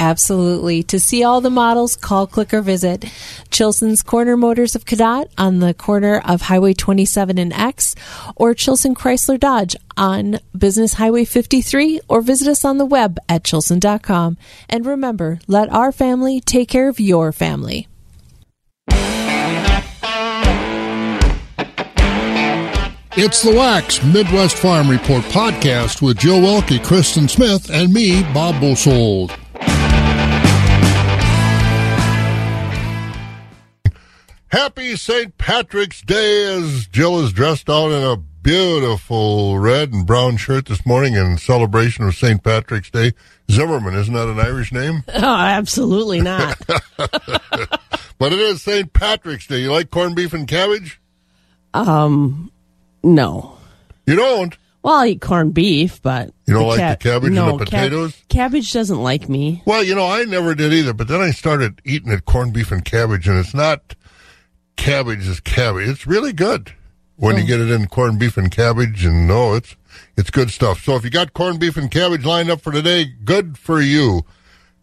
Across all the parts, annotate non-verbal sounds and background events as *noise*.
Absolutely. To see all the models, call, click, or visit Chilson's Corner Motors of Cadott on the corner of Highway 27 and X, or Chilson Chrysler Dodge on Business Highway 53, or visit us on the web at chilson.com. And remember, let our family take care of your family. It's the Wax Midwest Farm Report podcast with Joe Welke, Kristen Smith, and me, Bob Bosold. Happy St. Patrick's Day as Jill is dressed out in a beautiful red and brown shirt this morning in celebration of St. Patrick's Day. Zimmerman, isn't that an Irish name? *laughs* Oh, absolutely *laughs* not. but it is St. Patrick's Day. You like corned beef and cabbage? Um, no. You don't? Well, I eat corned beef, but you don't like the cabbage no, and the potatoes. Cab- cabbage doesn't like me. Well, you know, I never did either. But then I started eating it corned beef and cabbage, and it's not cabbage; is cabbage. It's really good when oh. you get it in corned beef and cabbage, and no, it's it's good stuff. So if you got corned beef and cabbage lined up for today, good for you,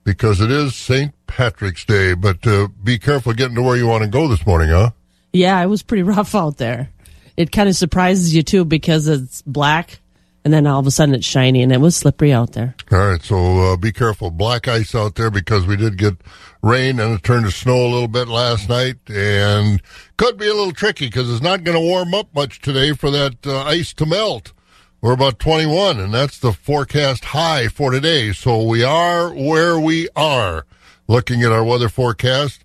because it is St. Patrick's Day. But uh, be careful getting to where you want to go this morning, huh? Yeah, it was pretty *laughs* rough out there it kind of surprises you too because it's black and then all of a sudden it's shiny and it was slippery out there. All right, so uh, be careful. Black ice out there because we did get rain and it turned to snow a little bit last night and could be a little tricky because it's not going to warm up much today for that uh, ice to melt. We're about 21 and that's the forecast high for today. So we are where we are looking at our weather forecast.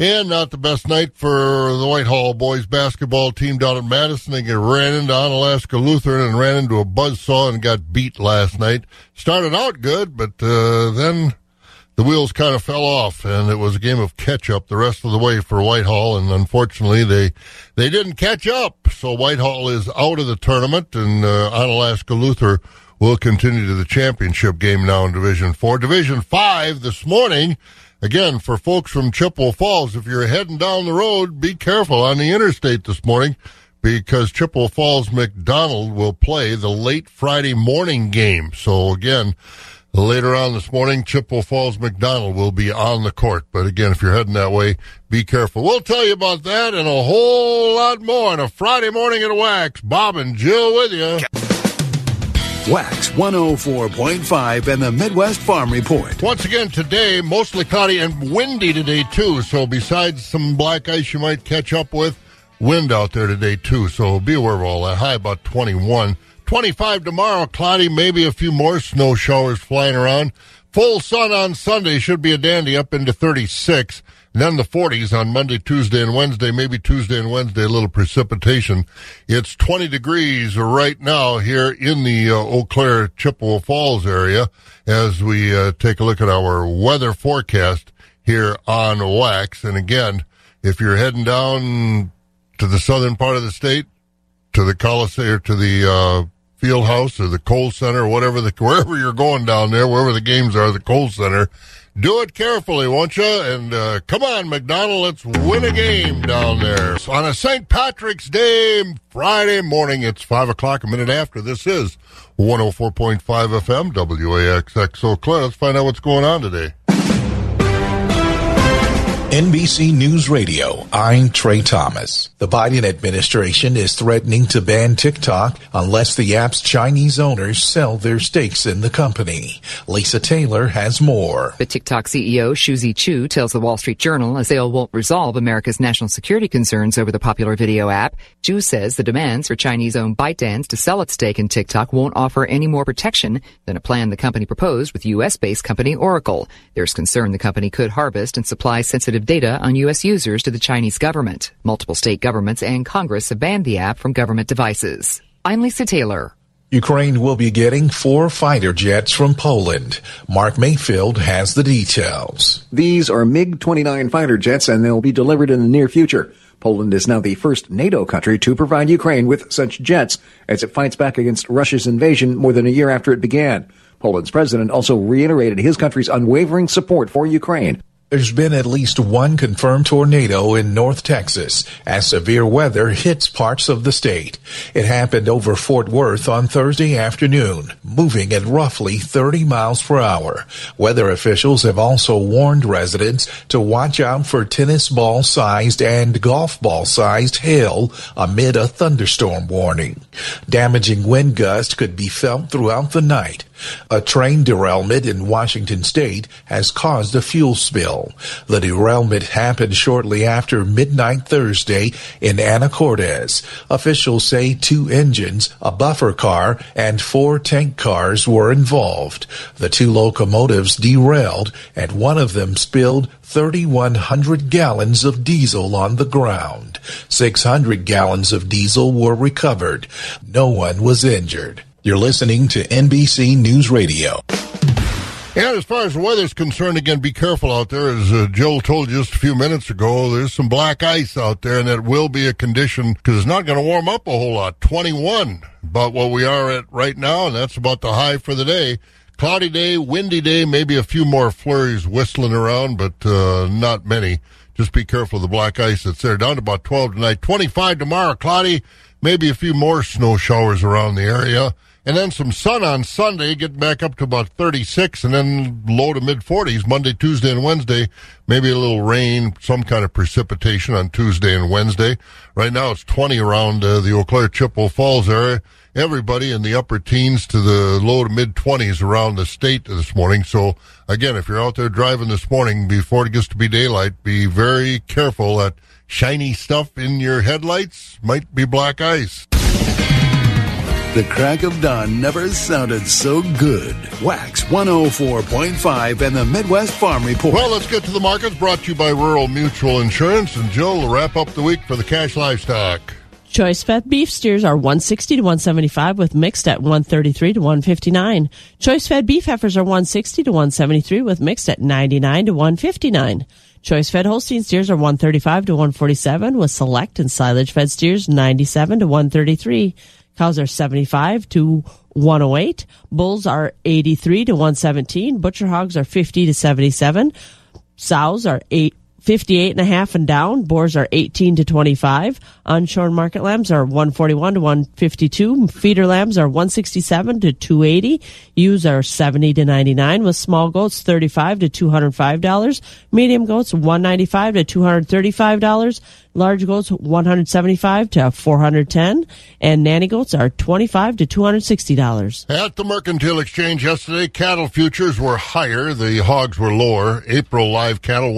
And not the best night for the Whitehall boys basketball team down at Madison. They get ran into Onalaska Lutheran and ran into a buzzsaw and got beat last night. Started out good, but uh, then the wheels kind of fell off, and it was a game of catch up the rest of the way for Whitehall. And unfortunately, they they didn't catch up. So Whitehall is out of the tournament, and uh, Onalaska Lutheran will continue to the championship game now in Division Four. Division Five this morning. Again, for folks from Chippewa Falls, if you're heading down the road, be careful on the interstate this morning because Chippewa Falls McDonell will play the late Friday morning game. So again, later on this morning, Chippewa Falls McDonell will be on the court. But again, if you're heading that way, be careful. We'll tell you about that and a whole lot more on a Friday morning at Wax. Bob and Jill with you. Wax 104.5 and the Midwest Farm Report. Once again, today, mostly cloudy and windy today, too. So, besides some black ice you might catch up with, wind out there today, too. So, be aware of all that. High about 21. 25 tomorrow, cloudy, maybe a few more snow showers flying around. Full sun on Sunday should be a dandy up into 36. Then the 40s on Monday, Tuesday, and Wednesday. Maybe Tuesday and Wednesday, a little precipitation. It's 20 degrees right now here in the uh, Eau Claire, Chippewa Falls area as we uh, take a look at our weather forecast here on Wax. And again, if you're heading down to the southern part of the state, to the Coliseum, to the uh, field house or the Kohl Center, or whatever the wherever you're going down there, wherever the games are, the Kohl Center do it carefully, won't you? And uh, come on, McDonell, let's win a game down there. So on a St. Patrick's Day Friday morning, it's 5 o'clock, a minute after. This is 104.5 FM, WAXX Eau Claire. Let's find out what's going on today. NBC News Radio, I'm Trey Thomas. The Biden administration is threatening to ban TikTok unless the app's Chinese owners sell their stakes in the company. Lisa Taylor has more. The TikTok CEO, Shou Zi Chew, tells the Wall Street Journal a sale won't resolve America's national security concerns over the popular video app. Chew says the demands for Chinese-owned ByteDance to sell its stake in TikTok won't offer any more protection than a plan the company proposed with U.S.-based company Oracle. There's concern the company could harvest and supply sensitive data on U.S. users to the Chinese government. Multiple state governments and Congress have banned the app from government devices. I'm Lisa Taylor. Ukraine will be getting four fighter jets from Poland. Mark Mayfield has the details. These are MiG 29 fighter jets and they'll be delivered in the near future. Poland is now the first NATO country to provide Ukraine with such jets as it fights back against Russia's invasion more than a year after it began. Poland's president also reiterated his country's unwavering support for Ukraine. There's been at least one confirmed tornado in North Texas as severe weather hits parts of the state. It happened over Fort Worth on Thursday afternoon, moving at roughly 30 miles per hour. Weather officials have also warned residents to watch out for tennis ball sized and golf ball sized hail amid a thunderstorm warning. Damaging wind gusts could be felt throughout the night. A train derailment in Washington state has caused a fuel spill. The derailment happened shortly after midnight Thursday in Anacortes. Officials say two engines, a buffer car, and four tank cars were involved. The two locomotives derailed and one of them spilled 3,100 gallons of diesel on the ground. 600 gallons of diesel were recovered. No one was injured. You're listening to NBC News Radio. And as far as the weather's concerned, again, be careful out there. As uh, told you just a few minutes ago, there's some black ice out there, and that will be a condition because it's not going to warm up a whole lot. 21, about what we are at right now, and that's about the high for the day. Cloudy day, windy day, maybe a few more flurries whistling around, but uh, not many. Just be careful of the black ice that's there. Down to about 12 tonight. 25 tomorrow, cloudy, maybe a few more snow showers around the area and then some sun on Sunday, getting back up to about 36, and then low to mid 40s Monday, Tuesday, and Wednesday. Maybe a little rain, some kind of precipitation on Tuesday and Wednesday. Right now it's 20 around uh, the Eau Claire Chippewa Falls area. Everybody in the upper teens to the low to mid 20s around the state this morning. So again, if you're out there driving this morning before it gets to be daylight, be very careful that shiny stuff in your headlights might be black ice. The crack of dawn never sounded so good. Wax 104.5 and the Midwest Farm Report. Well, let's get to the markets brought to you by Rural Mutual Insurance. And Jill will wrap up the week for the cash livestock. Choice fed beef steers are 160 to 175 with mixed at 133 to 159. Choice fed beef heifers are 160 to 173 with mixed at 99 to 159. Choice fed Holstein steers are 135 to 147 with select and silage fed steers 97 to 133. Cows are 75 to 108. Bulls are 83 to 117. Butcher hogs are 50 to 77. Sows are 8 58 and a half and down. Boars are 18 to 25. Unshorn market lambs are 141 to 152. Feeder lambs are 167 to 280. Ewes are 70 to 99 with small goats 35 to $205. Medium goats 195 to $235. Large goats 175 to 410 and nanny goats are 25 to $260. At the Mercantile Exchange yesterday, cattle futures were higher, the hogs were lower. April live cattle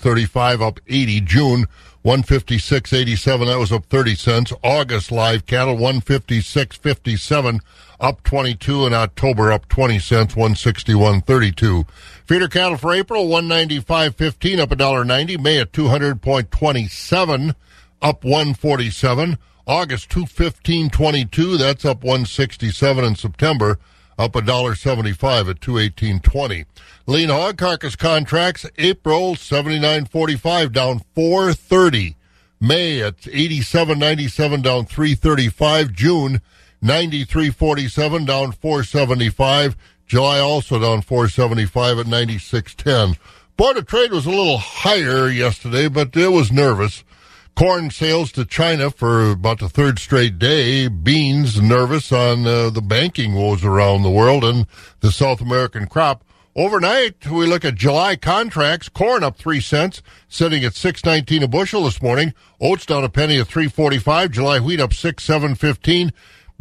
162.35 up 80. June 156.87 that was up 30 cents. August live cattle 156.57 up 22 in October up 20 cents 161.32. Feeder cattle for April, 195.15, up $1.90. May at 200.27, up 147. August, 215.22, that's up 167. In September, up $1.75 at 218.20. Lean hog carcass contracts, April, 79.45, down 430. May at 87.97, down 335. June, 93.47, down 475. July also down 475 at 96.10. Board of Trade was a little higher yesterday, but it was nervous. Corn sales to China for about the third straight day. Beans nervous on uh, the banking woes around the world and the South American crop. Overnight, we look at July contracts. Corn up three cents, sitting at six nineteen a bushel this morning. Oats down a penny at three forty five. July wheat up six seven fifteen.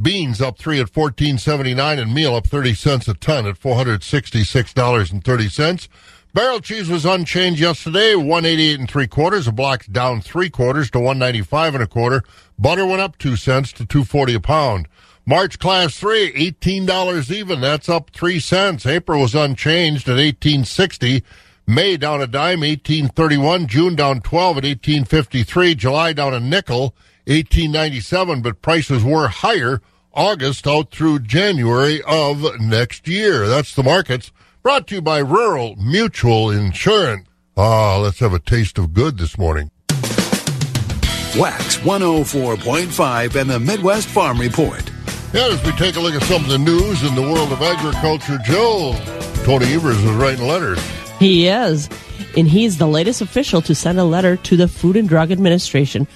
Beans up three at fourteen seventy nine, and meal up thirty cents a ton at four hundred sixty six dollars and thirty cents. Barrel cheese was unchanged yesterday, one eighty eight and three quarters. A block down three quarters to one ninety five and a quarter. Butter went up two cents to two forty a pound. March class three, eighteen dollars even. That's up three cents. April was unchanged at eighteen sixty. May down a dime, eighteen thirty one. June down twelve at eighteen fifty three. July down a nickel, eighteen ninety seven. But prices were higher August out through January of next year. That's the markets. Brought to you by Rural Mutual Insurance. Ah, let's have a taste of good this morning. Wax 104.5 and the Midwest Farm Report. Yeah, as we take a look at some of the news in the world of agriculture, Joe, Tony Evers is writing letters. He is. And he's the latest official to send a letter to the Food and Drug Administration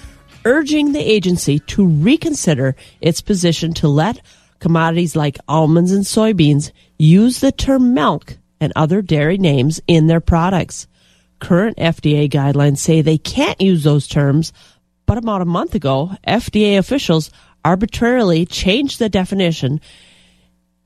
urging the agency to reconsider its position to let commodities like almonds and soybeans use the term milk and other dairy names in their products. Current FDA guidelines say they can't use those terms, but about a month ago, FDA officials arbitrarily changed the definition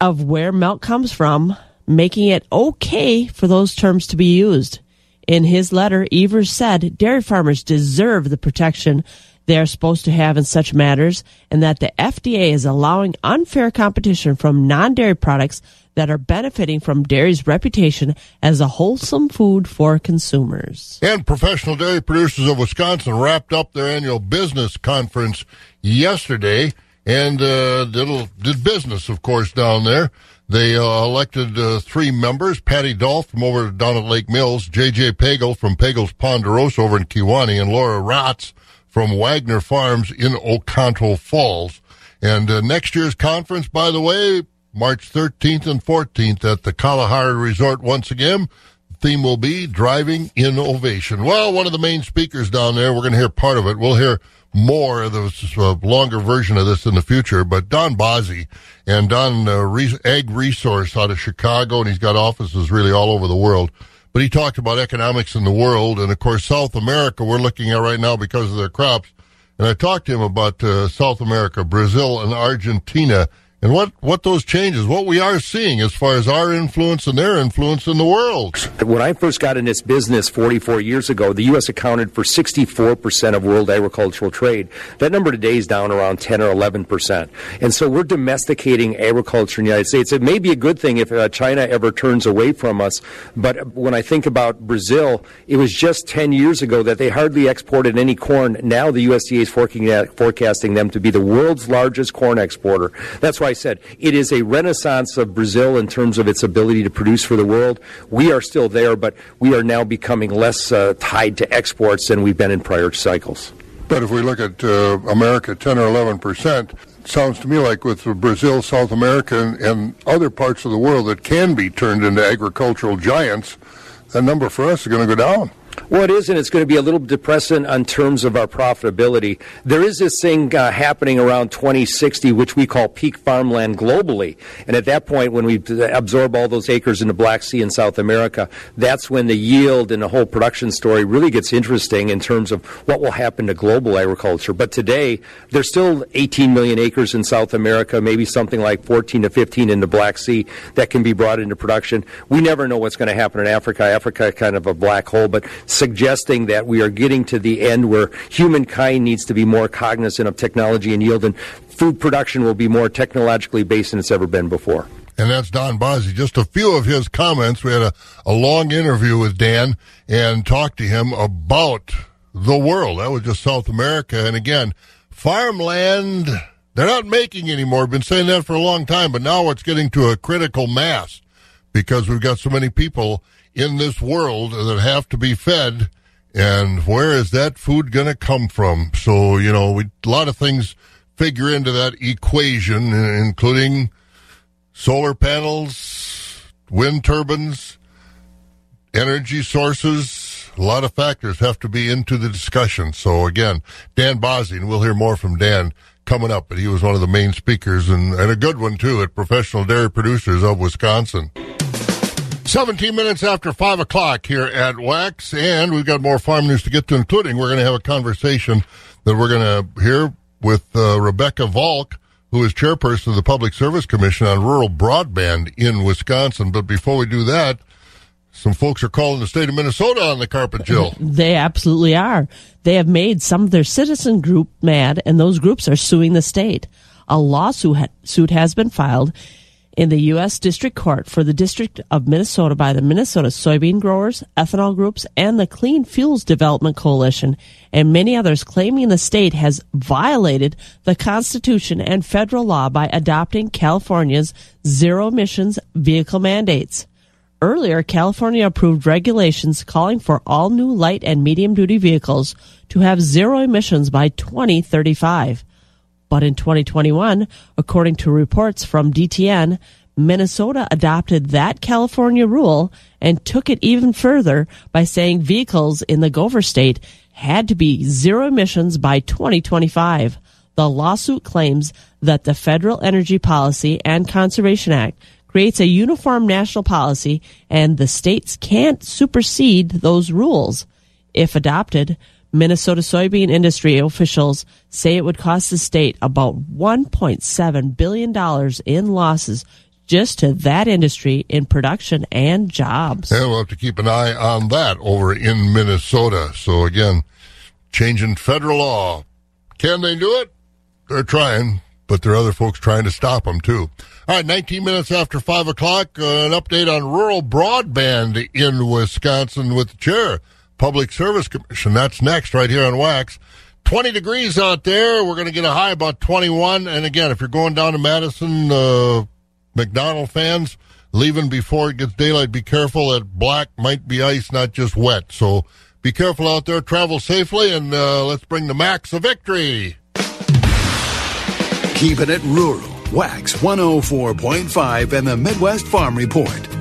of where milk comes from, making it okay for those terms to be used. In his letter, Evers said dairy farmers deserve the protection they are supposed to have in such matters and that the FDA is allowing unfair competition from non-dairy products that are benefiting from dairy's reputation as a wholesome food for consumers. And professional dairy producers of Wisconsin wrapped up their annual business conference yesterday and uh, did, did business, of course, down there. They uh, elected uh, three members, Patty Dolph from over down at Lake Mills, J.J. Pagel from Pagel's Ponderosa over in Kewaunee, and Laura Ratz from Wagner Farms in Oconto Falls. And uh, next year's conference, by the way, March 13th and 14th at the Kalahari Resort once again. The theme will be driving innovation. Well, one of the main speakers down there, we're going to hear part of it. We'll hear more of the uh, longer version of this in the future. But Don Basse and Don uh, Re- Resource out of Chicago, and he's got offices really all over the world. But he talked about economics in the world, and of course, South America we're looking at right now because of their crops. And I talked to him about uh, South America, Brazil, and Argentina and what, what those changes, what we are seeing as far as our influence and their influence in the world. When I first got in this business 44 years ago, the U.S. accounted for 64% of world agricultural trade. That number today is down around 10 or 11%. And so we're domesticating agriculture in the United States. It may be a good thing if uh, China ever turns away from us, but when I think about Brazil, it was just 10 years ago that they hardly exported any corn. Now the USDA is forecasting them to be the world's largest corn exporter. That's why I said it is a renaissance of Brazil in terms of its ability to produce for the world. We are still there, but we are now becoming less uh, tied to exports than we've been in prior cycles. But if we look at uh, America, 10 or 11 percent, sounds to me like with Brazil, South America, and, and other parts of the world that can be turned into agricultural giants, that number for us is going to go down. Well, it is, and it's going to be a little depressing on terms of our profitability. There is this thing uh, happening around 2060, which we call peak farmland globally. And at that point, when we absorb all those acres in the Black Sea and South America, that's when the yield and the whole production story really gets interesting in terms of what will happen to global agriculture. But today, there's still 18 million acres in South America, maybe something like 14 to 15 in the Black Sea that can be brought into production. We never know what's going to happen in Africa. Africa kind of a black hole, but suggesting that we are getting to the end where humankind needs to be more cognizant of technology and yield, and food production will be more technologically based than it's ever been before. And that's Don Basse. Just a few of his comments. We had a, a long interview with Dan and talked to him about the world. That was just South America. And again, farmland, they're not making anymore. Been saying that for a long time, but now it's getting to a critical mass because we've got so many people in this world that have to be fed. And where is that food going to come from? So, you know, we, a lot of things figure into that equation, including solar panels, wind turbines, energy sources. A lot of factors have to be into the discussion. So again, Dan Basse, and we'll hear more from Dan coming up, but he was one of the main speakers and, and a good one too at Professional Dairy Producers of Wisconsin. 17 minutes after 5 o'clock here at Wax, and we've got more farm news to get to, including we're going to have a conversation that we're going to hear with uh, Rebecca Valcq, who is chairperson of the Public Service Commission on Rural Broadband in Wisconsin. But before we do that, some folks are calling the state of Minnesota on the carpet, Jill. They absolutely are. They have made some of their citizen group mad, and those groups are suing the state. A lawsuit suit has been filed in the U.S. District Court for the District of Minnesota by the Minnesota Soybean Growers, Ethanol Groups, and the Clean Fuels Development Coalition, and many others claiming the state has violated the Constitution and federal law by adopting California's zero emissions vehicle mandates. Earlier, California approved regulations calling for all new light and medium duty vehicles to have zero emissions by 2035. But in 2021, according to reports from DTN, Minnesota adopted that California rule and took it even further by saying vehicles in the Gopher state had to be zero emissions by 2025. The lawsuit claims that the Federal Energy Policy and Conservation Act creates a uniform national policy and the states can't supersede those rules. If adopted, Minnesota soybean industry officials say it would cost the state about $1.7 billion in losses just to that industry in production and jobs. Yeah, we'll have to keep an eye on that over in Minnesota. So again, changing federal law. Can they do it? They're trying, but there are other folks trying to stop them too. All right, 19 minutes after 5 o'clock, uh, an update on rural broadband in Wisconsin with the chair Public Service Commission. That's next right here on Wax. 20 degrees out there. We're going to get a high about 21. And again, if you're going down to Madison, uh, McDonell fans, leaving before it gets daylight, be careful. That black might be ice, not just wet. So be careful out there. Travel safely, and uh, let's bring the Max a victory. Keeping it rural. Wax 104.5 and the Midwest Farm Report.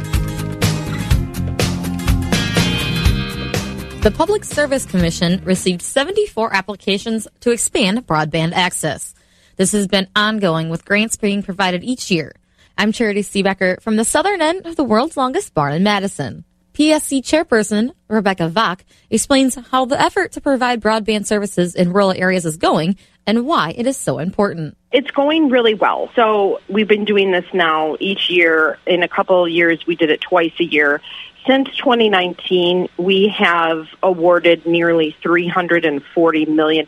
The Public Service Commission received 74 applications to expand broadband access. This has been ongoing with grants being provided each year. I'm Charity Seebecker from the southern end of the world's longest barn in Madison. PSC chairperson Rebecca Valcq explains how the effort to provide broadband services in rural areas is going and why it is so important. It's going really well. So we've been doing this now each year. In a couple of years, we did it twice a year since 2019, we have awarded nearly $340 million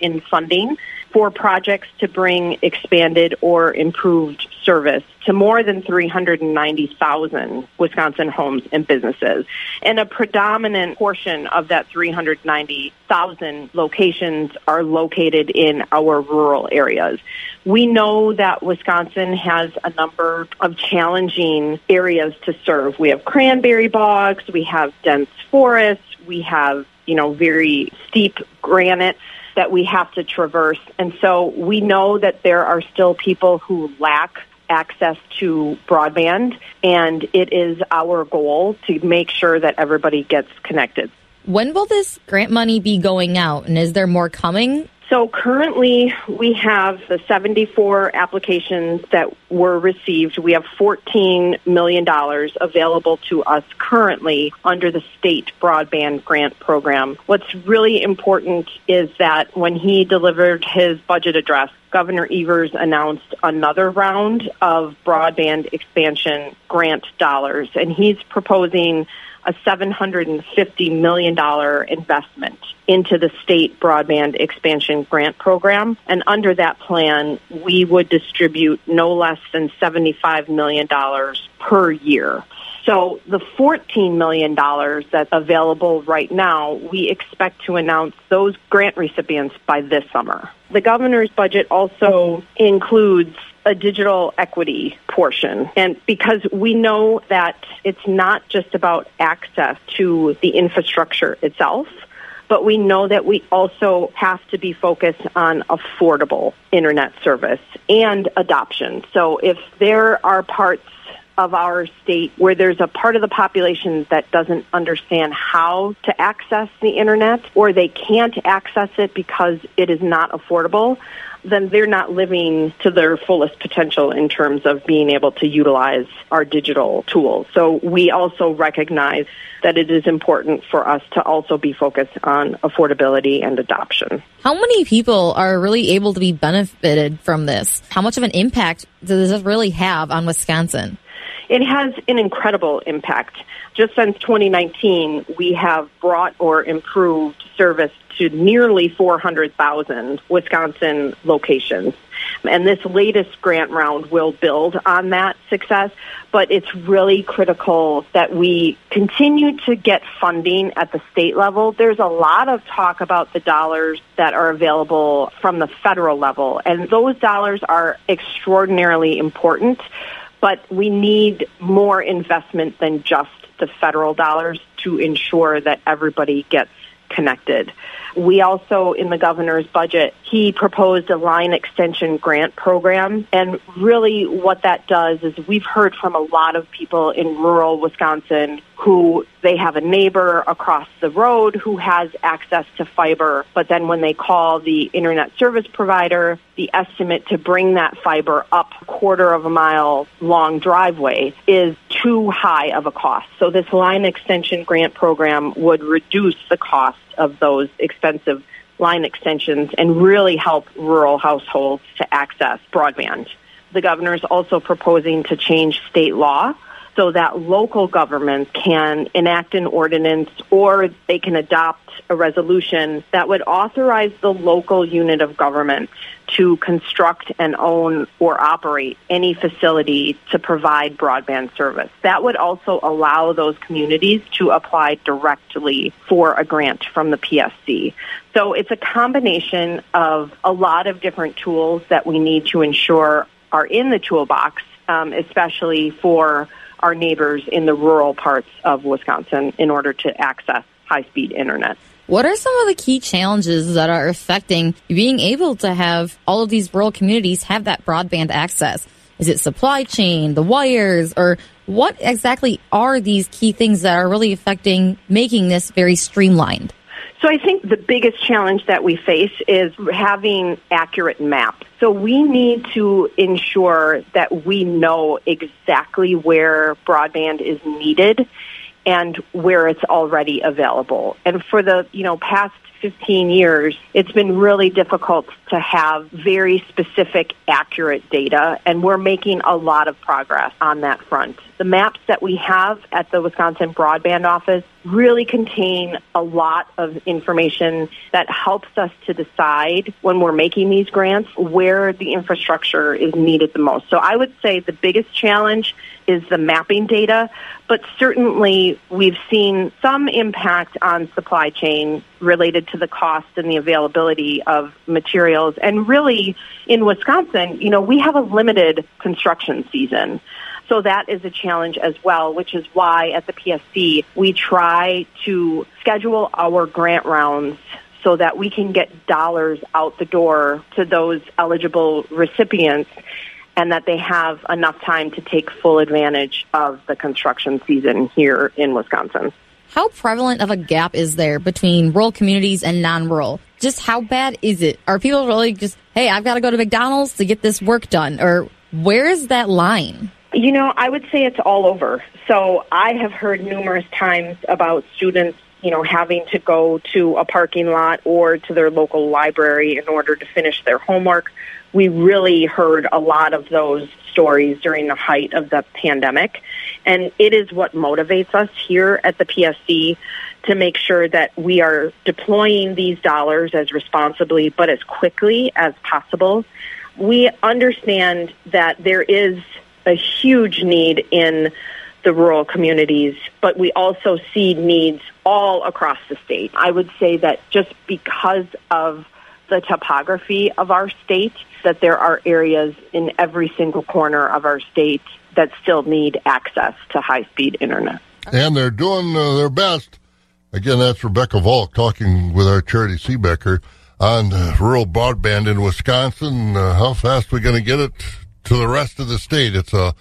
in funding for projects to bring expanded or improved service to more than 390,000 Wisconsin homes and businesses. And a predominant portion of that 390,000 locations are located in our rural areas. We know that Wisconsin has a number of challenging areas to serve. We have cranberry bogs, we have dense forests, we have, you know, very steep granite that we have to traverse. And so we know that there are still people who lack access to broadband, and it is our goal to make sure that everybody gets connected. When will this grant money be going out, and is there more coming? So currently we have the 74 applications that were received. We have $14 million available to us currently under the state broadband grant program. What's really important is that when he delivered his budget address, Governor Evers announced another round of broadband expansion grant dollars, and he's proposing a $750 million investment into the state broadband expansion grant program. And under that plan, we would distribute no less than $75 million per year. So the $14 million that's available right now, we expect to announce those grant recipients by this summer. The governor's budget also includes a digital equity portion. And because we know that it's not just about access to the infrastructure itself, but we know that we also have to be focused on affordable internet service and adoption. So if there are parts of our state where there's a part of the population that doesn't understand how to access the internet or they can't access it because it is not affordable, then they're not living to their fullest potential in terms of being able to utilize our digital tools. So we also recognize that it is important for us to also be focused on affordability and adoption. How many people are really able to be benefited from this? How much of an impact does this really have on Wisconsin? It has an incredible impact. Just since 2019, we have brought or improved service to nearly 400,000 Wisconsin locations. And this latest grant round will build on that success, but it's really critical that we continue to get funding at the state level. There's a lot of talk about the dollars that are available from the federal level, and those dollars are extraordinarily important, but we need more investment than just the federal dollars to ensure that everybody gets connected. We also, in the governor's budget, he proposed a line extension grant program. And really, what that does is we've heard from a lot of people in rural Wisconsin who they have a neighbor across the road who has access to fiber, but then when they call the internet service provider, the estimate to bring that fiber up a quarter of a mile long driveway is too high of a cost. So this line extension grant program would reduce the cost of those expensive line extensions and really help rural households to access broadband. The governor is also proposing to change state law so that local governments can enact an ordinance or they can adopt a resolution that would authorize the local unit of government to construct and own or operate any facility to provide broadband service. That would also allow those communities to apply directly for a grant from the PSC. So it's a combination of a lot of different tools that we need to ensure are in the toolbox, um, especially for our neighbors in the rural parts of Wisconsin in order to access high speed internet. What are some of the key challenges that are affecting being able to have all of these rural communities have that broadband access? Is it supply chain, the wires, or what exactly are these key things that are really affecting making this very streamlined? So I think the biggest challenge that we face is having accurate maps. So we need to ensure that we know exactly where broadband is needed and where it's already available. And for the, you know, past 15 years, it's been really difficult to have very specific, accurate data, and we're making a lot of progress on that front. The maps that we have at the Wisconsin Broadband Office really contain a lot of information that helps us to decide when we're making these grants where the infrastructure is needed the most. So I would say the biggest challenge is the mapping data, but certainly we've seen some impact on supply chain related to the cost and the availability of materials. And really, in Wisconsin, you know, we have a limited construction season. So that is a challenge as well, which is why at the PSC we try to schedule our grant rounds so that we can get dollars out the door to those eligible recipients and that they have enough time to take full advantage of the construction season here in Wisconsin. How prevalent of a gap is there between rural communities and non rural? Just how bad is it? Are people really just, hey, I've got to go to McDonald's to get this work done? Or where is that line? You know, I would say it's all over. So I have heard numerous times about students, you know, having to go to a parking lot or to their local library in order to finish their homework. We really heard a lot of those stories during the height of the pandemic. And it is what motivates us here at the PSC to make sure that we are deploying these dollars as responsibly but as quickly as possible. We understand that there is a huge need in the rural communities, but we also see needs all across the state. I would say that just because of the topography of our state, that there are areas in every single corner of our state that still need access to high speed internet. And they're doing uh, their best. Again, that's Rebecca Valcq talking with our Charity Seebecker on uh, rural broadband in Wisconsin. Uh, how fast we going to get it to the rest of the state. It's a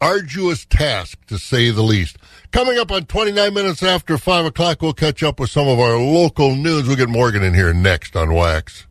arduous task, to say the least. Coming up on 29 minutes after 5 o'clock, we'll catch up with some of our local news. We'll get Morgan in here next on Wax.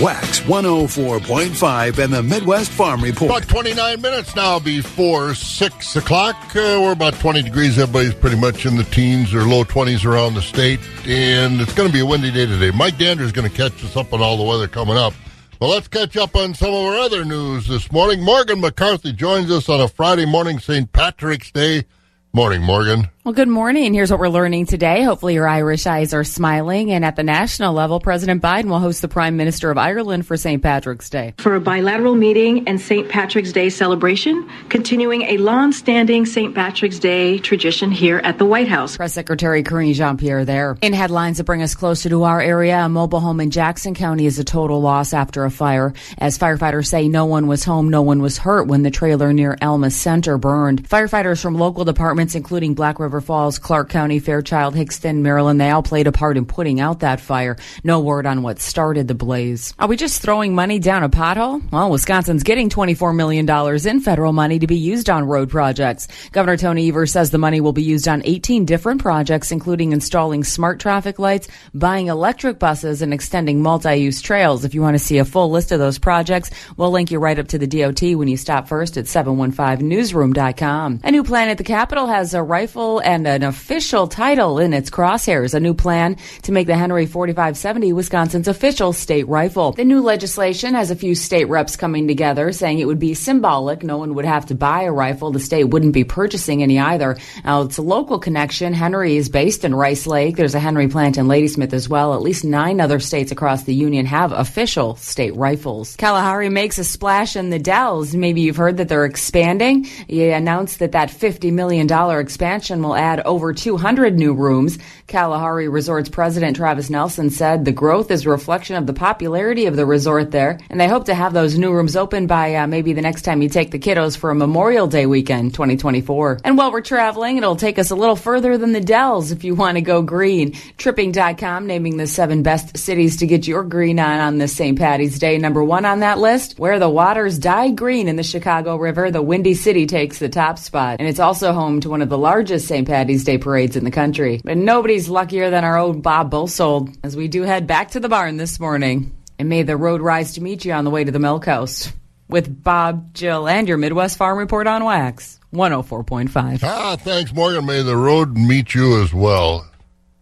Wax 104.5 and the Midwest Farm Report. About 29 minutes now before 6 o'clock. Uh, we're about 20 degrees. Everybody's pretty much in the teens or low 20s around the state. And it's going to be a windy day today. Mike Dander is going to catch us up on all the weather coming up. Well, let's catch up on some of our other news this morning. Morgan McCarthy joins us on a Friday morning, St. Patrick's Day. Morning, Morgan. Well, good morning. Here's what we're learning today. Hopefully your Irish eyes are smiling. And at the national level, President Biden will host the Prime Minister of Ireland for St. Patrick's Day. For a bilateral meeting and St. Patrick's Day celebration, continuing a long-standing St. Patrick's Day tradition here at the White House. Press Secretary Karine Jean-Pierre there. In headlines that bring us closer to our area, a mobile home in Jackson County is a total loss after a fire. As firefighters say, no one was home, no one was hurt when the trailer near Alma Center burned. Firefighters from local departments, including Black River Falls, Clark County, Fairchild, Hixton, Merrillan, they all played a part in putting out that fire. No word on what started the blaze. Are we just throwing money down a pothole? Well, Wisconsin's getting $24 million in federal money to be used on road projects. Governor Tony Evers says the money will be used on 18 different projects, including installing smart traffic lights, buying electric buses, and extending multi-use trails. If you want to see a full list of those projects, we'll link you right up to the DOT when you stop first at 715newsroom.com. A new plan at the Capitol has a rifle and an official title in its crosshairs. A new plan to make the Henry 4570 Wisconsin's official state rifle. The new legislation has a few state reps coming together saying it would be symbolic. No one would have to buy a rifle. The state wouldn't be purchasing any either. Now, it's a local connection. Henry is based in Rice Lake. There's a Henry plant in Ladysmith as well. At least nine other states across the union have official state rifles. Kalahari makes a splash in the Dells. Maybe you've heard that they're expanding. He announced that that $50 million expansion will add over 200 new rooms. Kalahari Resort's president Travis Nelson said the growth is a reflection of the popularity of the resort there, and they hope to have those new rooms open by uh, maybe the next time you take the kiddos for a Memorial Day weekend, 2024. And while we're traveling, it'll take us a little further than the Dells if you want to go green. Tripping.com naming the seven best cities to get your green on on this St. Patty's Day. Number one on that list, where the waters die green in the Chicago River, the Windy City takes the top spot, and it's also home to one of the largest St. Patty's Day parades in the country. But nobody's luckier than our old Bob Bosold as we do head back to the barn this morning. And may the road rise to meet you on the way to the milk house. With Bob, Jill, and your Midwest Farm Report on Wax, 104.5. Ah, thanks, Morgan. May the road meet you as well.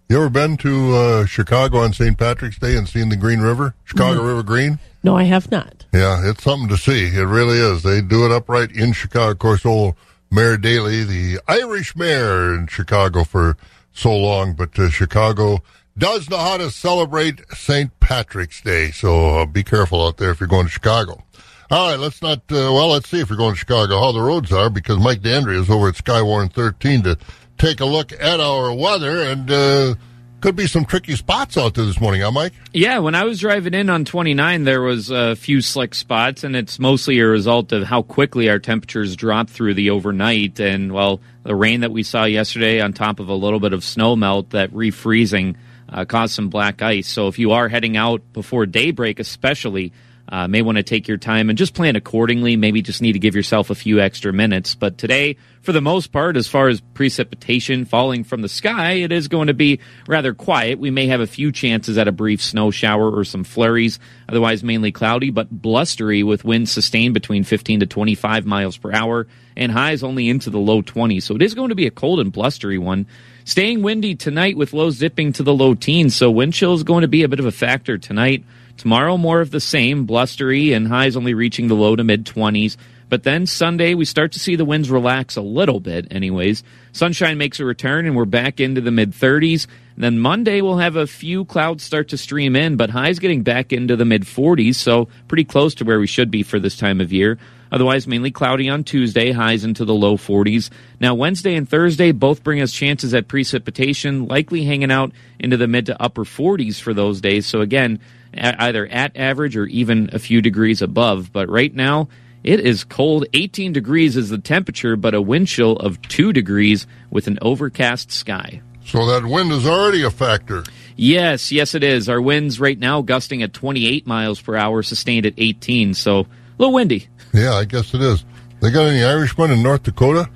You ever been to uh, Chicago on St. Patrick's Day and seen the Green River, Chicago Mhm. River Green? No, I have not. Yeah, it's something to see. It really is. They do it upright in Chicago. Of course, old Mayor Daley, the Irish mayor in Chicago for so long, but uh, Chicago does know how to celebrate St. Patrick's Day. So uh, be careful out there if you're going to Chicago. All right, let's not, uh, well, let's see if you're going to Chicago how the roads are because Mike Dandry is over at Skywarn 13 to take a look at our weather and uh, could be some tricky spots out there this morning, huh, Mike? Yeah, when I was driving in on 29, there was a few slick spots, and it's mostly a result of how quickly our temperatures dropped through the overnight. And, well, the rain that we saw yesterday on top of a little bit of snow melt, that refreezing uh, caused some black ice. So if you are heading out before daybreak, especially, uh, may want to take your time and just plan accordingly. Maybe just need to give yourself a few extra minutes. But today, for the most part, as far as precipitation falling from the sky, it is going to be rather quiet. We may have a few chances at a brief snow shower or some flurries. Otherwise, mainly cloudy, but blustery with winds sustained between 15 to 25 miles per hour and highs only into the low 20s. So it is going to be a cold and blustery one. Staying windy tonight with lows zipping to the low teens. So wind chill is going to be a bit of a factor tonight. Tomorrow, more of the same, blustery and highs only reaching the low to mid 20s. But then Sunday, we start to see the winds relax a little bit, anyways. Sunshine makes a return, and we're back into the mid 30s. then Monday, we'll have a few clouds start to stream in, but highs getting back into the mid 40s, so pretty close to where we should be for this time of year. Otherwise, mainly cloudy on Tuesday, highs into the low 40s. Now, Wednesday and Thursday both bring us chances at precipitation, likely hanging out into the mid to upper 40s for those days. So, again, either at average or even a few degrees above. But right now, it is cold. 18 degrees is the temperature, but a wind chill of 2 degrees with an overcast sky. So that wind is already a factor. Yes, yes, it is. Our winds right now gusting at 28 miles per hour, sustained at 18, so a little windy. Yeah, I guess it is. They got any Irishmen in North Dakota?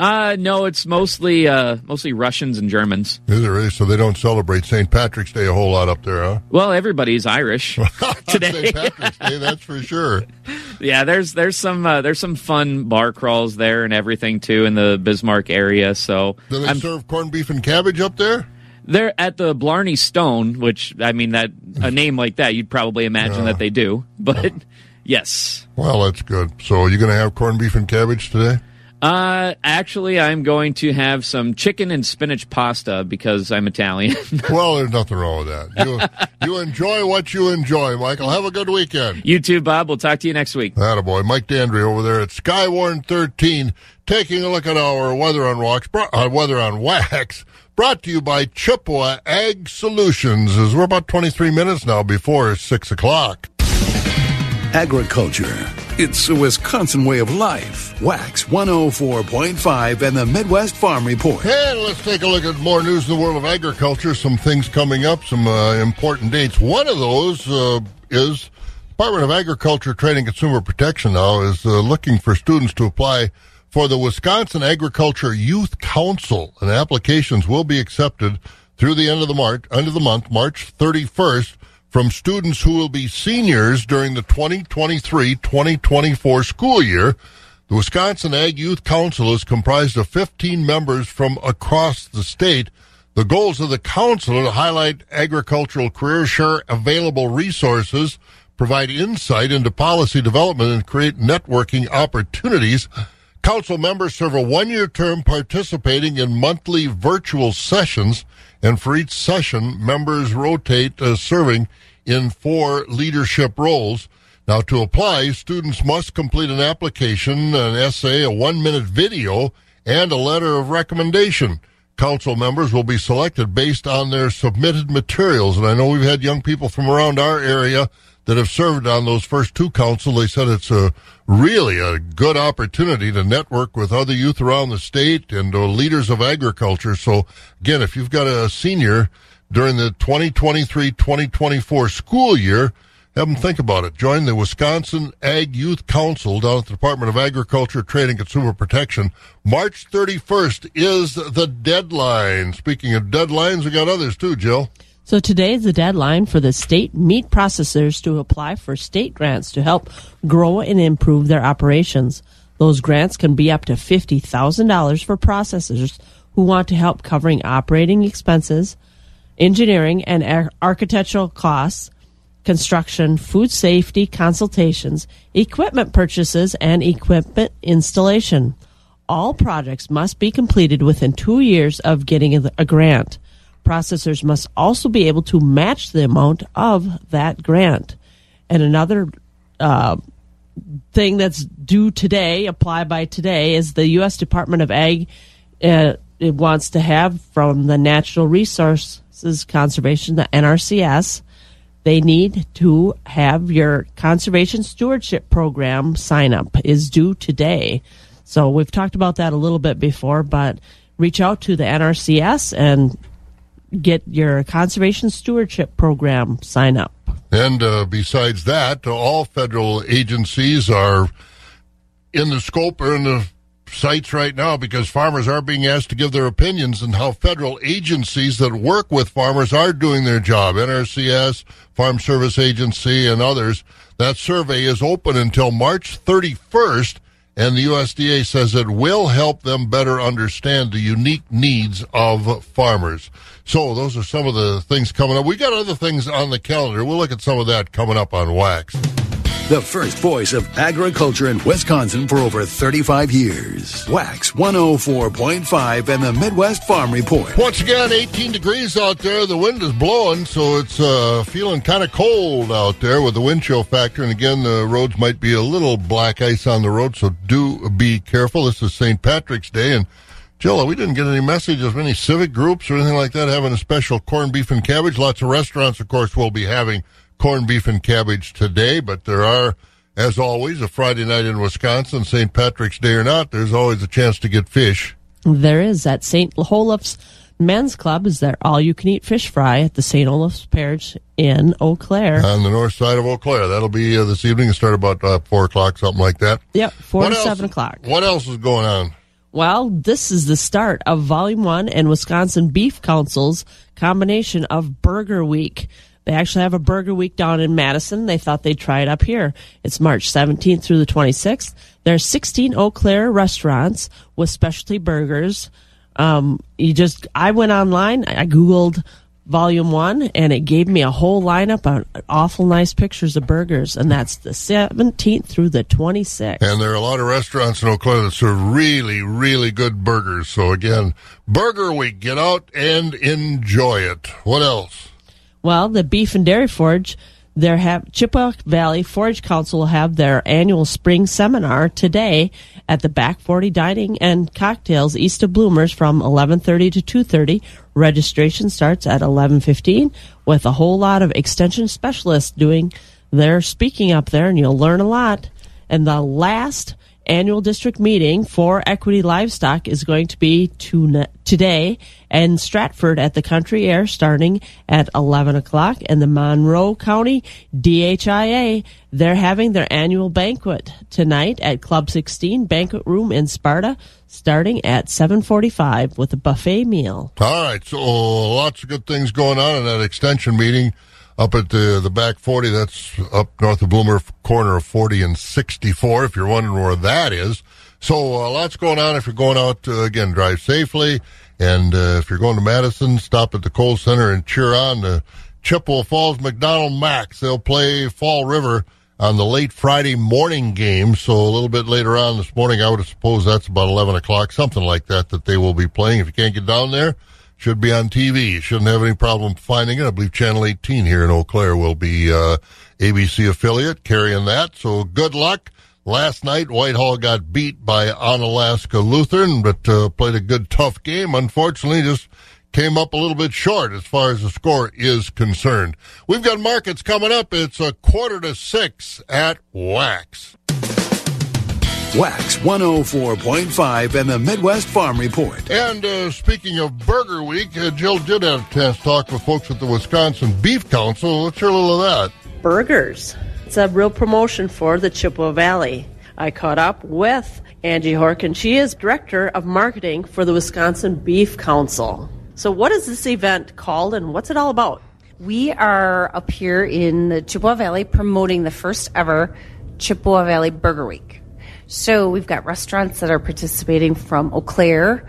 Uh, no, it's mostly uh, mostly Russians and Germans. Is it really? So they don't celebrate St. Patrick's Day a whole lot up there, huh? Well, everybody's Irish *laughs* *laughs* today. St. Patrick's Day, that's for sure. yeah, there's there's some uh, there's some fun bar crawls there and everything too in the Bismarck area. So Do they I'm- serve corned beef and cabbage up there? They're at the Blarney Stone, which I mean that a *laughs* name like that you'd probably imagine Yeah. that they do. But yes, Well, that's good. So are you going to have corned beef and cabbage today? Uh, actually, I'm going to have some chicken and spinach pasta because I'm Italian. *laughs* well, there's nothing wrong with that. You, *laughs* you enjoy what you enjoy, Michael. Have a good weekend. you too, Bob. We'll talk to you next week. boy, Mike Dandry over there at Skywarn 13, taking a look at our weather on wax, brought, uh, weather on wax, brought to you by Chippewa Ag Solutions. As we're about 23 minutes now before 6 o'clock. Agriculture. It's a Wisconsin way of life. Wax 104.5 and the Midwest Farm Report. And let's take a look at more news in the world of agriculture. Some things coming up, some uh, important dates. One of those uh, is Department of Agriculture Trade and Consumer Protection now is uh, looking for students to apply for the Wisconsin Agriculture Youth Council, and applications will be accepted through the end of the March, end of the month, March 31st, from students who will be seniors during the 2023-2024 school year. The Wisconsin Ag Youth Council is comprised of 15 members from across the state. The goals of the council are to highlight agricultural careers, share available resources, provide insight into policy development, and create networking opportunities. Council members serve a one-year term participating in monthly virtual sessions, and for each session, members rotate uh, serving in four leadership roles. Now, to apply, students must complete an application, an essay, a one minute video, and a letter of recommendation. Council members will be selected based on their submitted materials. And I know we've had young people from around our area that have served on those first two councils. They said it's a really a good opportunity to network with other youth around the state and uh, leaders of agriculture. So again, if you've got a senior during the 2023-2024 school year, have them think about it. Join the Wisconsin Ag Youth Council down at the Department of Agriculture, Trade, and Consumer Protection. March 31st is the deadline. Speaking of deadlines, we got others too, Jill. So today is the deadline for the state meat processors to apply for state grants to help grow and improve their operations. Those grants can be up to $50,000 for processors who want to help covering operating expenses, engineering and ar- architectural costs, construction, food safety consultations, equipment purchases, and equipment installation. All projects must be completed within two years of getting a, a grant. Processors must also be able to match the amount of that grant. And another uh, thing that's due today, apply by today, is the U.S. Department of Ag. Uh, it wants to have from the Natural Resources Conservation, the NRCS, they need to have your conservation stewardship program sign up is due today. So we've talked about that a little bit before, but reach out to the NRCS and get your conservation stewardship program sign up. And uh, besides that, all federal agencies are in the scope or in the sites right now because farmers are being asked to give their opinions on how federal agencies that work with farmers are doing their job. NRCS, Farm Service Agency, and others. That survey is open until March 31st, and the USDA says it will help them better understand the unique needs of farmers. So those are some of the things coming up. We got other things on the calendar. We'll look at some of that coming up on Wax. The first voice of agriculture in Wisconsin for over 35 years. Wax 104.5 and the Midwest Farm Report. Once again, 18 degrees out there. The wind is blowing, so it's uh, feeling kind of cold out there with the wind chill factor. And again, the roads might be a little black ice on the road, so do be careful. This is St. Patrick's Day, and Jill, we didn't get any messages of any civic groups or anything like that having a special corned beef and cabbage. Lots of restaurants, of course, will be having corned beef and cabbage today, but there are, as always, a Friday night in Wisconsin, St. Patrick's Day or not, there's always a chance to get fish. There is at St. Olaf's Men's Club is their all you can eat fish fry at the St. Olaf's Parish in Eau Claire. On the north side of Eau Claire. That'll be uh, this evening. Start about uh, 4 o'clock, something like that. Yep, 4 What to else- 7 o'clock. What else is going on? Well, this is the start of Volume 1 and Wisconsin Beef Council's combination of Burger Week. They actually have a Burger Week down in Madison. They thought they'd try it up here. It's March 17th through the 26th. There are 16 Eau Claire restaurants with specialty burgers. Um, you just, I went online, I Googled Volume 1, and it gave me a whole lineup of awful nice pictures of burgers. And that's the 17th through the 26th. And there are a lot of restaurants in Eau Claire that serve really, really good burgers. So again, Burger Week, get out and enjoy it. What else? Well, the Beef and Dairy Forage, their have Chippewa Valley Forage Council will have their annual spring seminar today at the Back 40 Dining and Cocktails east of Bloomers from 11:30 to 2:30. Registration starts at 11:15 with a whole lot of extension specialists doing their speaking up there and you'll learn a lot. And the last annual district meeting for equity livestock is going to be to, today in Stratford at the Country Aire starting at 11 o'clock. And the Monroe County DHIA, they're having their annual banquet tonight at Club 16 Banquet Room in Sparta starting at 745 with a buffet meal. All right, so lots of good things going on in that extension meeting up at the the back 40. That's up north of Bloomer, corner of 40 and 64. If you're wondering where that is, so uh, lots going on. If you're going out uh, again, drive safely, and uh, if you're going to Madison, stop at the Kohl Center and cheer on the Chippewa Falls McDonell Macks. They'll play Fall River on the late Friday morning game. So a little bit later on this morning, I would suppose that's about 11 o'clock, something like that, that they will be playing. If you can't get down there, should be on TV. Shouldn't have any problem finding it. I believe Channel 18 here in Eau Claire will be uh, ABC affiliate carrying that. So good luck. Last night, Whitehall got beat by Onalaska Lutheran, but uh, played a good, tough game. Unfortunately, just came up a little bit short as far as the score is concerned. We've got markets coming up. It's a quarter to six at Wax. Wax 104.5 and the Midwest Farm Report. And uh, speaking of Burger Week, uh, Jill did have a chance to talk with folks at the Wisconsin Beef Council. Let's hear a little of that. burgers. It's a real promotion for the Chippewa Valley. I caught up with Angie Horkan. She is Director of Marketing for the Wisconsin Beef Council. So, what is this event called and what's it all about? We are up here in the Chippewa Valley promoting the first ever Chippewa Valley Burger Week. So we've got restaurants that are participating from Eau Claire,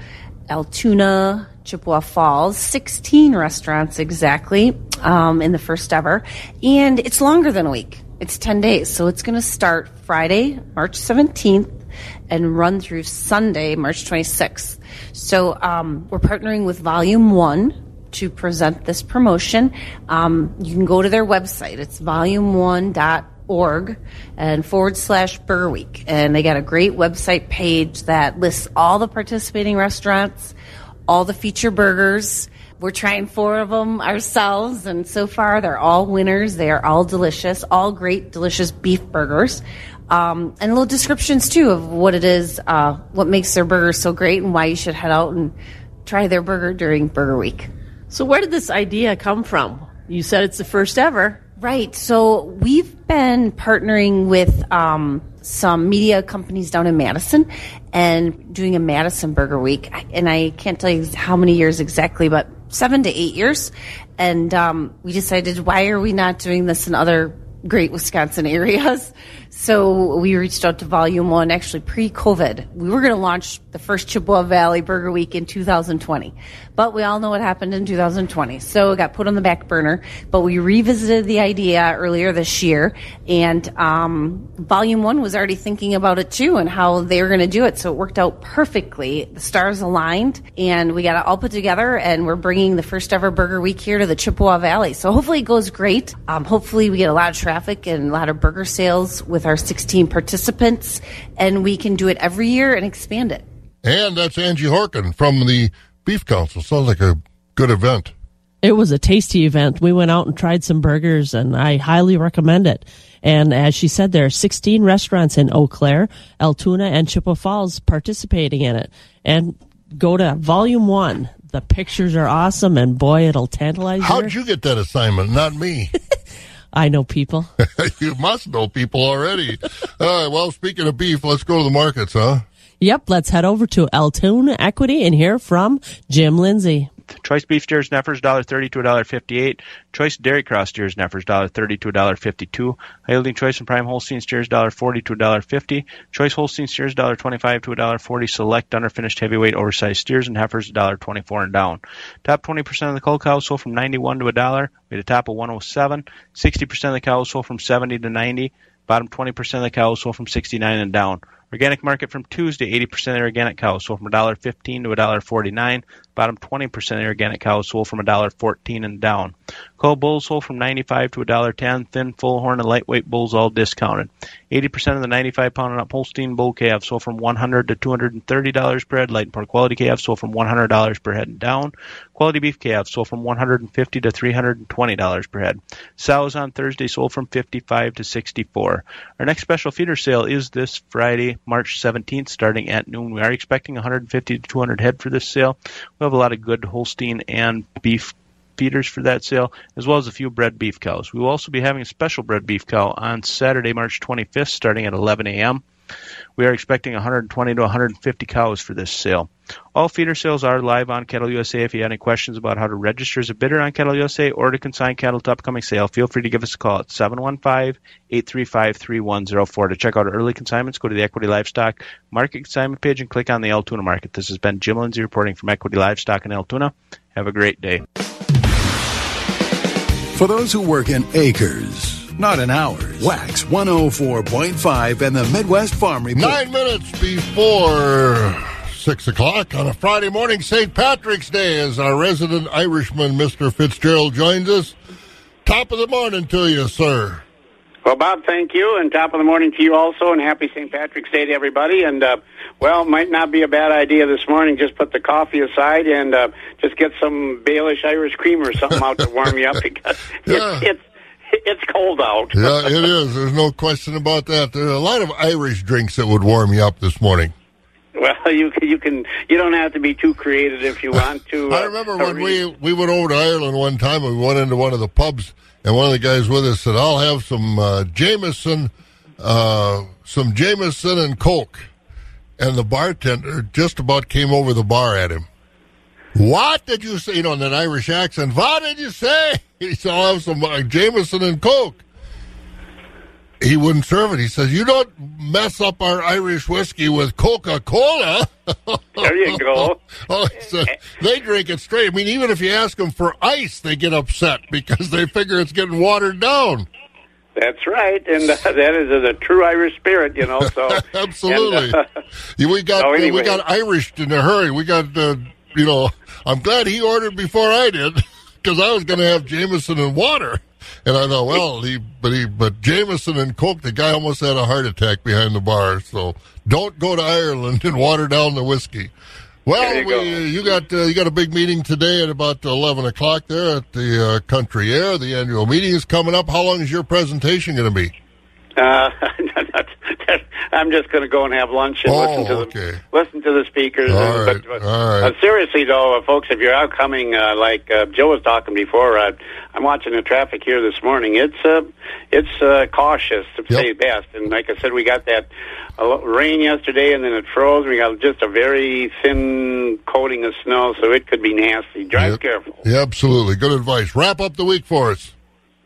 Altoona, Chippewa Falls, 16 restaurants exactly um, in the first ever. And it's longer than a week. It's 10 days. So it's going to start Friday, March 17th and run through Sunday, March 26th. So um, we're partnering with Volume 1 to present this promotion. Um, you can go to their website. It's volume1.org and forward slash Burger Week. And they got a great website page that lists all the participating restaurants, all the feature burgers. We're trying four of them ourselves, and so far they're all winners. They are all delicious, all great, delicious beef burgers. Um, and little descriptions too of what it is, uh, what makes their burgers so great, and why you should head out and try their burger during Burger Week. So, where did this idea come from? You said it's the first ever. Right. So we've been partnering with um, some media companies down in Madison and doing a Madison Burger Week. And I can't tell you how many years exactly, but seven to eight years. And um, we decided, why are we not doing this in other great Wisconsin *laughs* areas? So we reached out to Volume One, actually pre-COVID. We were going to launch the first Chippewa Valley Burger Week in 2020, but we all know what happened in 2020, so it got put on the back burner. But we revisited the idea earlier this year, and um, Volume One was already thinking about it too and how they were going to do it. So it worked out perfectly. The stars aligned, and we got it all put together. And we're bringing the first ever Burger Week here to the Chippewa Valley. So hopefully it goes great. Um, hopefully we get a lot of traffic and a lot of burger sales with our 16 participants, and we can do it every year and expand it. And that's Angie Horkan from the Beef Council. Sounds like a good event. It was a tasty event. We went out and tried some burgers, and I highly recommend it. And as she said, there are 16 restaurants in Eau Claire, Altoona, and Chippewa Falls participating in it. And go to Volume 1, the pictures are awesome, and boy, it'll tantalize you. How'd you get that assignment? Not me. *laughs* I know people. *laughs* you must know people already. *laughs* All right. Well, speaking of beef, let's go to the markets, huh? Yep, let's head over to Altoona Equity and hear from Jim Lindsay. Choice beef steers dollar thirty to a dollar fifty eight. Choice dairy cross steers dollar thirty to a dollar fifty two. High yielding choice and prime Holstein steers dollar forty to a dollar fifty. Choice Holstein steers dollar twenty five to a dollar forty. Select underfinished heavyweight oversized steers and heifers dollar twenty four and down. Top twenty percent of the cull cows sold from ninety one to a dollar. We had a top of one oh seven. Sixty percent of the cows sold from seventy to ninety. Bottom twenty percent of the cows sold from sixty nine and down. Organic market from Tuesday, 80% of organic cows sold from $1.15 to $1.49. Bottom 20% of the organic cows sold from $1.14 and down. Cull bulls sold from 95 to $1.10. Thin, full horn, and lightweight bulls all discounted. 80% of the 95 pound and up Holstein bull calves sold from $100 to $230 per head. Light and poor quality calves sold from $100 per head and down. Quality beef calves sold from $150 to $320 per head. Sows on Thursday sold from 55 to 64. Our next special feeder sale is this Friday, March 17th, starting at noon. We are expecting 150 to 200 head for this sale. We have a lot of good Holstein and beef feeders for that sale, as well as a few bred beef cows. We will also be having a special bred beef cow on Saturday, March 25th, starting at 11 a.m. We are expecting 120 to 150 cows for this sale. All feeder sales are live on Cattle USA. If you have any questions about how to register as a bidder on Cattle USA or to consign cattle to upcoming sale, feel free to give us a call at 715-835-3104. To check out early consignments, go to the Equity Livestock Market Consignment page and click on the Altoona Market. This has been Jim Lindsay reporting from Equity Livestock in Altoona. Have a great day. For those who work in acres, not in hours, Wax 104.5 and the Midwest Farm Report. Nine minutes before six o'clock on a Friday morning, St. Patrick's Day, as our resident Irishman, Mr. Fitzgerald, joins us. Top of the morning to you, sir. Well, Bob, thank you, and top of the morning to you also, and happy St. Patrick's Day to everybody. And uh, well, might not be a bad idea this morning. Just put the coffee aside and uh, just get some Baileys Irish cream or something out to warm you up because *laughs* Yeah. it's, it's *laughs* it's cold out. yeah, it is. There's no question about that. There's a lot of Irish drinks that would warm you up this morning. Well, you can- you can you don't have to be too creative if you want to. *laughs* I uh, remember when we we went over to Ireland one time and we went into one of the pubs and one of the guys with us said, "I'll have some uh, Jameson, uh, some Jameson and Coke," and the bartender just about came over the bar at him. What did you say? You know, in an Irish accent. What did you say? *laughs* He said, "I'll have some uh, Jameson and Coke." He wouldn't serve it. He says, "You don't mess up our Irish whiskey with Coca Cola." *laughs* There you go. *laughs* Oh, he said, they drink it straight. I mean, even if you ask them for ice, they get upset because they figure it's getting watered down. That's right, and uh, that is the true Irish spirit, you know. So Absolutely. and, uh, we got So uh, anyway. we got Irish in a hurry. We got uh, you know. I'm glad he ordered before I did *laughs* because I was going to have Jameson and water. And I thought, well, he but he but Jameson and Coke. The guy almost had a heart attack behind the bar. So don't go to Ireland and water down the whiskey. Well, you we, go. you got uh, you got a big meeting today at about eleven o'clock there at the uh, Country Aire. The annual meeting is coming up. How long is your presentation going to be? Uh, *laughs* *laughs* I'm just going to go and have lunch and Oh, listen to okay. the listen to the speakers. And, right, but, but, all right. uh, seriously though, uh, folks, if you're out coming, uh, like uh, Joe was talking before, uh, I'm watching the traffic here this morning. It's uh, it's uh, cautious to say the best. And like I said, we got that rain yesterday, and then it froze. We got just a very thin coating of snow, so it could be nasty. Drive careful. Yeah, absolutely. Good advice. Wrap up the week for us.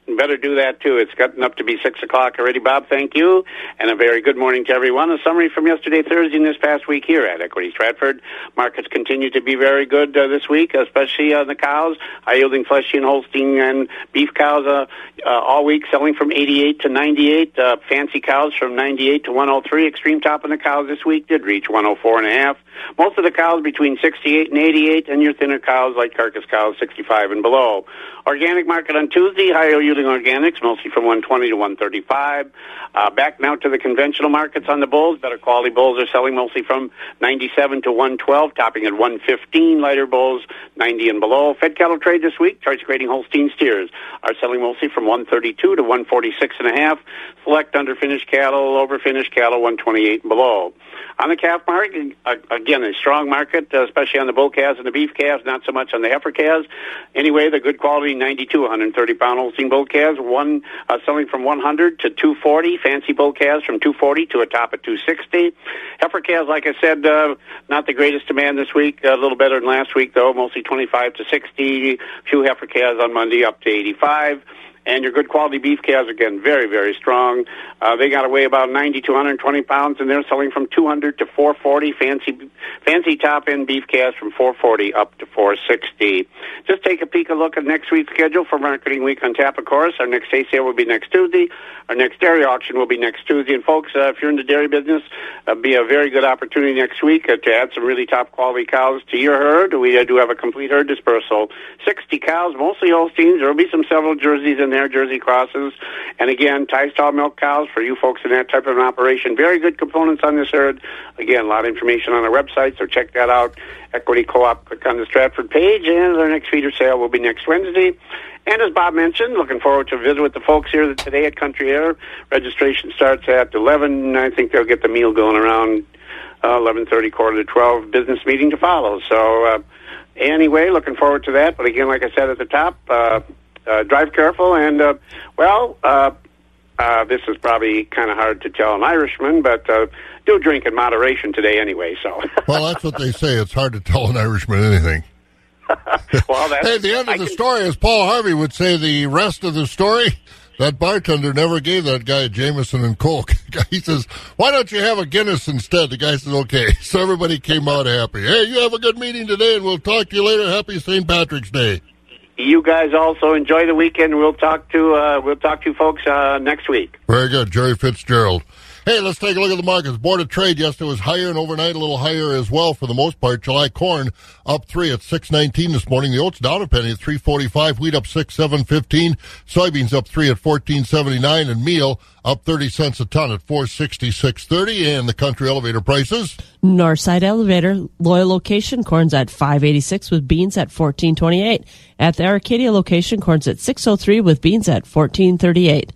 Better do that too. It's gotten up to be six o'clock already, Bob. Thank you, and a very good morning to everyone. A summary from yesterday, Thursday, and this past week here at Equity Stratford. Markets continue to be very good uh, this week, especially on the cows. High yielding fleshy and Holstein and beef cows uh, uh, all week selling from 88 to 98. Uh, fancy cows from 98 to 103. Extreme top on the cows this week did reach 104 and a half. Most of the cows between 68 and 88, and your thinner cows like carcass cows 65 and below. Organic market on Tuesday, higher yielding Sterling Organics, mostly from 120 to 135. Uh, back now to the conventional markets on the bulls. Better quality bulls are selling mostly from 97 to 112, topping at 115. Lighter bulls, 90 and below. Fed cattle trade this week. Choice grading Holstein steers are selling mostly from 132 to 146 and a half. Select underfinished cattle, overfinished cattle, 128 and below. On the calf market, again, a strong market, especially on the bull calves and the beef calves, not so much on the heifer calves. Anyway, the good quality 92, 130 pound Holstein bull calves, one uh, selling from 100 to 240. Fancy bull calves from 240 to a top of 260. Heifer calves, like I said, uh, not the greatest demand this week. A little better than last week, though, mostly 25 to 60. Few heifer calves on Monday up to 85 and your good quality beef calves are getting very very strong. Uh, they got to weigh about 90 to 120 pounds, and they're selling from 200 to 440. Fancy fancy top end beef calves from 440 up to 460. Just take a peek a look at next week's schedule for Marketing Week on tap. Of course, our next hay sale will be next Tuesday. Our next dairy auction will be next Tuesday. And folks, uh, if you're in the dairy business, uh, be a very good opportunity next week uh, to add some really top quality cows to your herd. We uh, do have a complete herd dispersal. 60 cows, mostly Holsteins. There will be some several jerseys in there, Jersey crosses. And again, tie stall milk cows for you folks in that type of an operation. Very good components on this herd. Again, a lot of information on our website, so check that out. Equity Co-op, click on the Stratford page, and our next feeder sale will be next Wednesday. And as Bob mentioned, looking forward to a visit with the folks here today at Country Aire. Registration starts at 11. I think they'll get the meal going around uh, 11.30, quarter to 12. Business meeting to follow. So uh, anyway, looking forward to that. But again, like I said at the top, uh, uh, drive careful. And, uh, well, uh, uh, this is probably kind of hard to tell an Irishman, but uh, do drink in moderation today anyway. So, *laughs* well, that's what they say. It's hard to tell an Irishman anything. *laughs* well, hey, the end of the story, as Paul Harvey would say, the rest of the story. That bartender never gave that guy Jameson and Coke. *laughs* He says, "Why don't you have a Guinness instead?" The guy says, "Okay." So everybody came out happy. Hey, you have a good meeting today, and we'll talk to you later. Happy St. Patrick's Day. You guys also enjoy the weekend. We'll talk to uh, we'll talk to folks uh, next week. Very good, Jerry Fitzgerald. Hey, let's take a look at the markets. Board of Trade yesterday was higher and overnight a little higher as well for the most part. July corn up three at six nineteen this morning. The oats down a penny at three forty five. Wheat up six seven fifteen. Soybeans up three at fourteen seventy nine, and meal up thirty cents a ton at four sixty six thirty. And the country elevator prices. Northside elevator, Loyal location, corn's at five eighty six with beans at fourteen twenty eight. At the Arcadia location, corn's at six oh three with beans at fourteen thirty eight.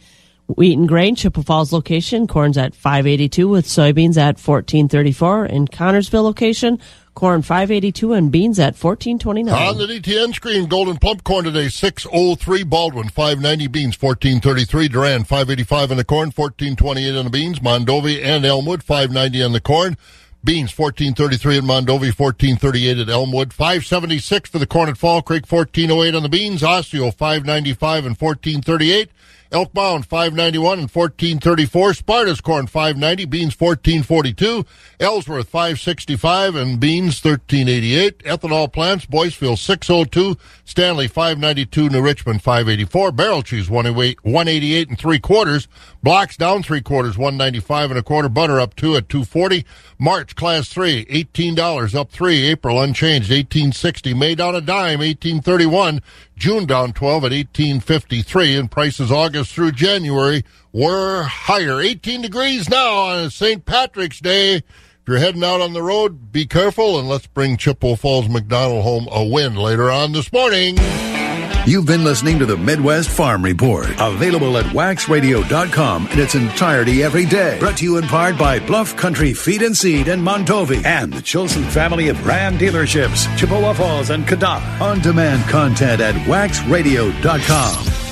Wheat and grain, Chippewa Falls location, corn's at 582 with soybeans at 1434. In Connorsville location, corn 582 and beans at 1429. On the DTN screen, golden plump corn today 603 Baldwin 590 beans 1433 Durand 585 in the corn 1428 on the beans Mondovi and Elmwood 590 on the corn Beans 1433 at Mondovi, 1438 at Elmwood, 576 for the corn at Fall Creek, 1408 on the beans, Osseo 595 and 1438. Elk Mound 591 and 1434. Sparta's corn 590, beans 1442. Ellsworth 565 and beans 1388. Ethanol plants Boyceville 602. Stanley 592. New Richmond 584. Barrel cheese 188 and three quarters. Blocks down three quarters 195 and a quarter. Butter up two at 240. March class three $18 up three. April unchanged 1860. May down a dime 1831. June down 12 at 1853 and prices August through January were higher. 18 degrees now on St. Patrick's Day. You're heading out on the road, be careful and let's bring Chippewa Falls McDonell home a win later on this morning. You've been listening to the Midwest Farm Report, available at waxradio.com in its entirety every day. Brought to you in part by Bluff Country Feed and Seed and Mondovi and the Chilson family of Ram dealerships, Chippewa Falls and Cadott. On demand content at waxradio.com.